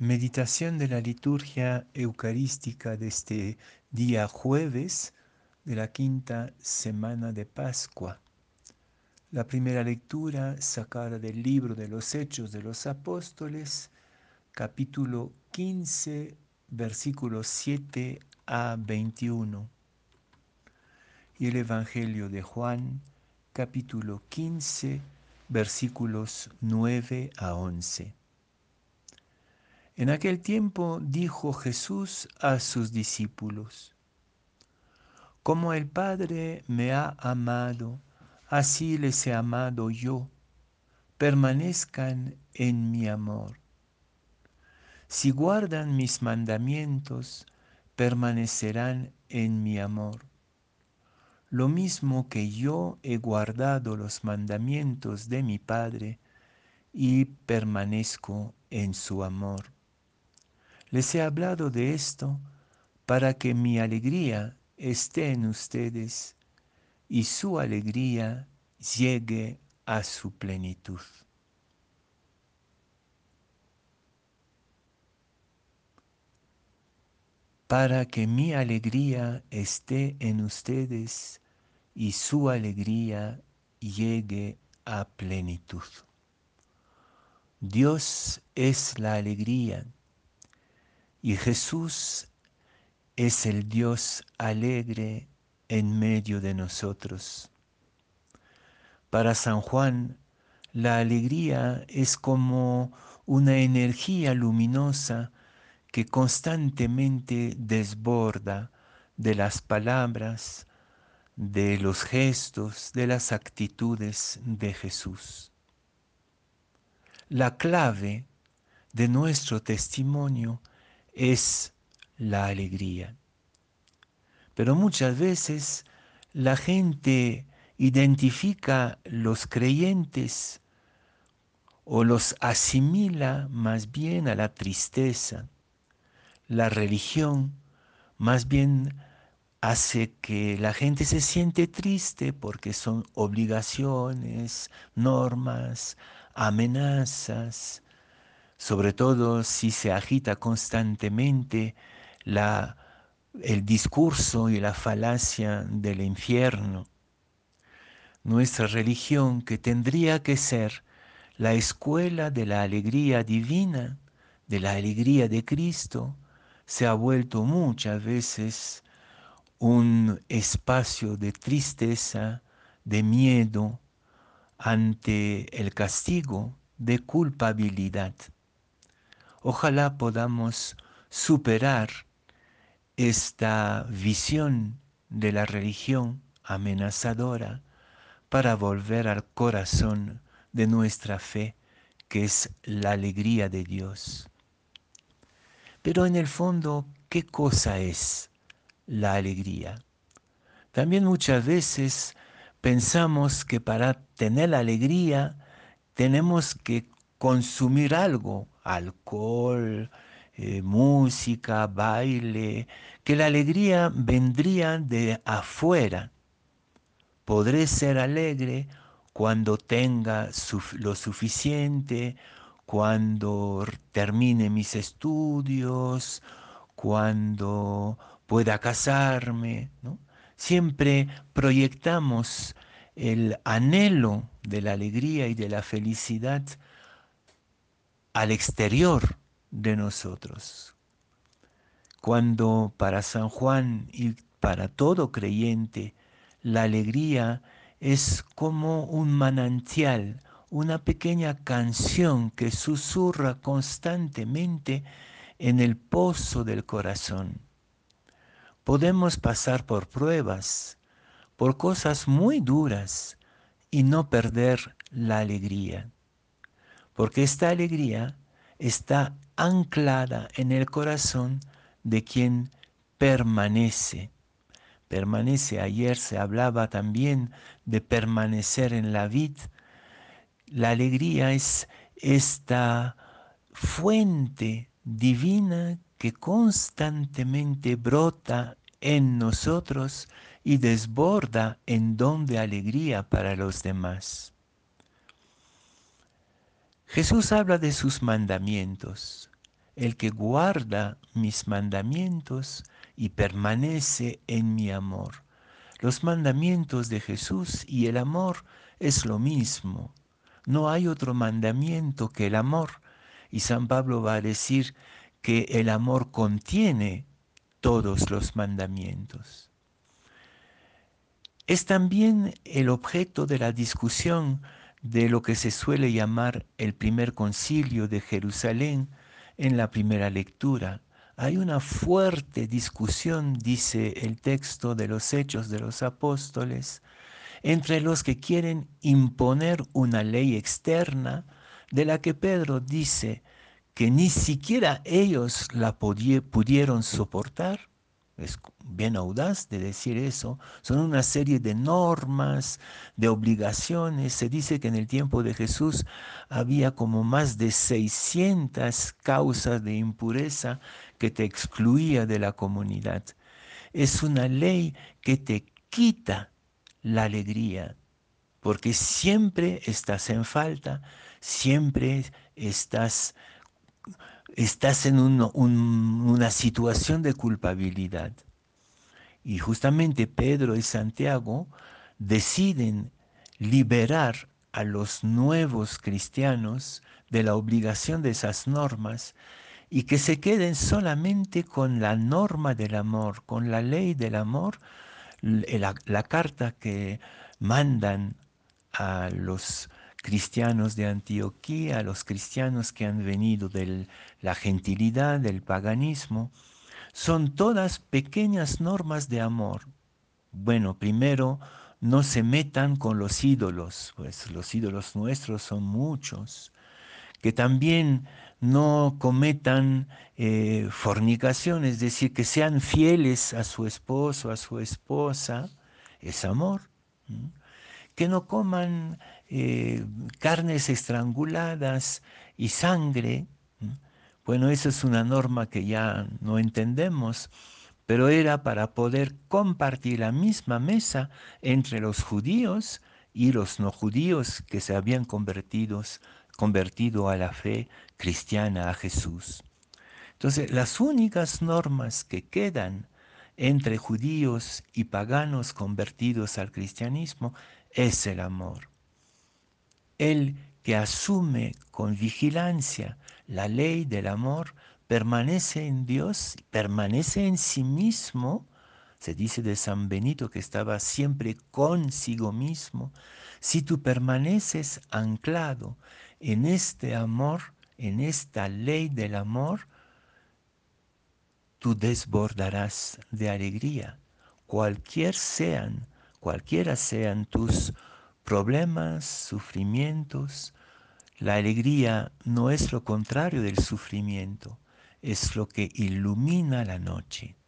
Meditación de la liturgia eucarística de este día jueves de la quinta semana de Pascua. La primera lectura sacada del libro de los Hechos de los Apóstoles, capítulo 15, versículos 7 a 21. Y el Evangelio de Juan, capítulo 15, versículos 9 a 11. En aquel tiempo dijo Jesús a sus discípulos, Como el Padre me ha amado, así les he amado yo, permanezcan en mi amor. Si guardan mis mandamientos, permanecerán en mi amor. Lo mismo que yo he guardado los mandamientos de mi Padre y permanezco en su amor. Les he hablado de esto para que mi alegría esté en ustedes y su alegría llegue a su plenitud. Para que mi alegría esté en ustedes y su alegría llegue a plenitud. Dios es la alegría y Jesús es el Dios alegre en medio de nosotros. Para San Juan, la alegría es como una energía luminosa que constantemente desborda de las palabras, de los gestos, de las actitudes de Jesús. La clave de nuestro testimonio es la alegría. Pero muchas veces la gente identifica los creyentes o los asimila más bien a la tristeza. La religión más bien hace que la gente se siente triste porque son obligaciones, normas, amenazas, sobre todo si se agita constantemente la, el discurso y la falacia del infierno. Nuestra religión, que tendría que ser la escuela de la alegría divina, de la alegría de Cristo, se ha vuelto muchas veces un espacio de tristeza, de miedo ante el castigo, de culpabilidad. Ojalá podamos superar esta visión de la religión amenazadora para volver al corazón de nuestra fe, que es la alegría de Dios. Pero en el fondo, ¿qué cosa es la alegría? También muchas veces pensamos que para tener alegría tenemos que consumir algo, alcohol, eh, música, baile, que la alegría vendría de afuera. Podré ser alegre cuando tenga lo suficiente, cuando termine mis estudios, cuando pueda casarme. Siempre proyectamos el anhelo de la alegría y de la felicidad al exterior de nosotros. Cuando para San Juan y para todo creyente la alegría es como un manantial, una pequeña canción que susurra constantemente en el pozo del corazón. Podemos pasar por pruebas, por cosas muy duras y no perder la alegría porque esta alegría está anclada en el corazón de quien permanece. Permanece, ayer se hablaba también de permanecer en la vid. La alegría es esta fuente divina que constantemente brota en nosotros y desborda en don de alegría para los demás. Jesús habla de sus mandamientos el que guarda mis mandamientos y permanece en mi amor. Los mandamientos de Jesús y el amor es lo mismo. No hay otro mandamiento que el amor. Y San Pablo va a decir que el amor contiene todos los mandamientos. Es también el objeto de la discusión de lo que se suele llamar el primer concilio de Jerusalén en la primera lectura. Hay una fuerte discusión, dice el texto de los Hechos de los Apóstoles, entre los que quieren imponer una ley externa de la que Pedro dice que ni siquiera ellos la pudieron soportar, es bien audaz de decir eso, son una serie de normas, de obligaciones. Se dice que en el tiempo de Jesús había como más de 600 causas de impureza que te excluía de la comunidad. Es una ley que te quita la alegría, porque siempre estás en falta, siempre estás estás en una situación de culpabilidad. Y justamente Pedro y Santiago deciden liberar a los nuevos cristianos de la obligación de esas normas y que se queden solamente con la norma del amor, con la ley del amor, la, la carta que mandan a los cristianos de Antioquía, los cristianos que han venido de la gentilidad, del paganismo, son todas pequeñas normas de amor. Bueno, primero, no se metan con los ídolos, pues los ídolos nuestros son muchos. Que también no cometan eh, fornicación, es decir, que sean fieles a su esposo, a su esposa, es amor. Que no coman eh, carnes estranguladas y sangre. Bueno, eso es una norma que ya no entendemos, pero era para poder compartir la misma mesa entre los judíos y los no judíos que se habían convertido, convertido a la fe cristiana, a Jesús. Entonces, las únicas normas que quedan entre judíos y paganos convertidos al cristianismo es el amor el que asume con vigilancia la ley del amor permanece en Dios, permanece en sí mismo. Se dice de San Benito que estaba siempre consigo mismo. Si tú permaneces anclado en este amor, en esta ley del amor, tú desbordarás de alegría, cualquier sean, cualquiera sean tus problemas, sufrimientos. La alegría no es lo contrario del sufrimiento, es lo que ilumina la noche.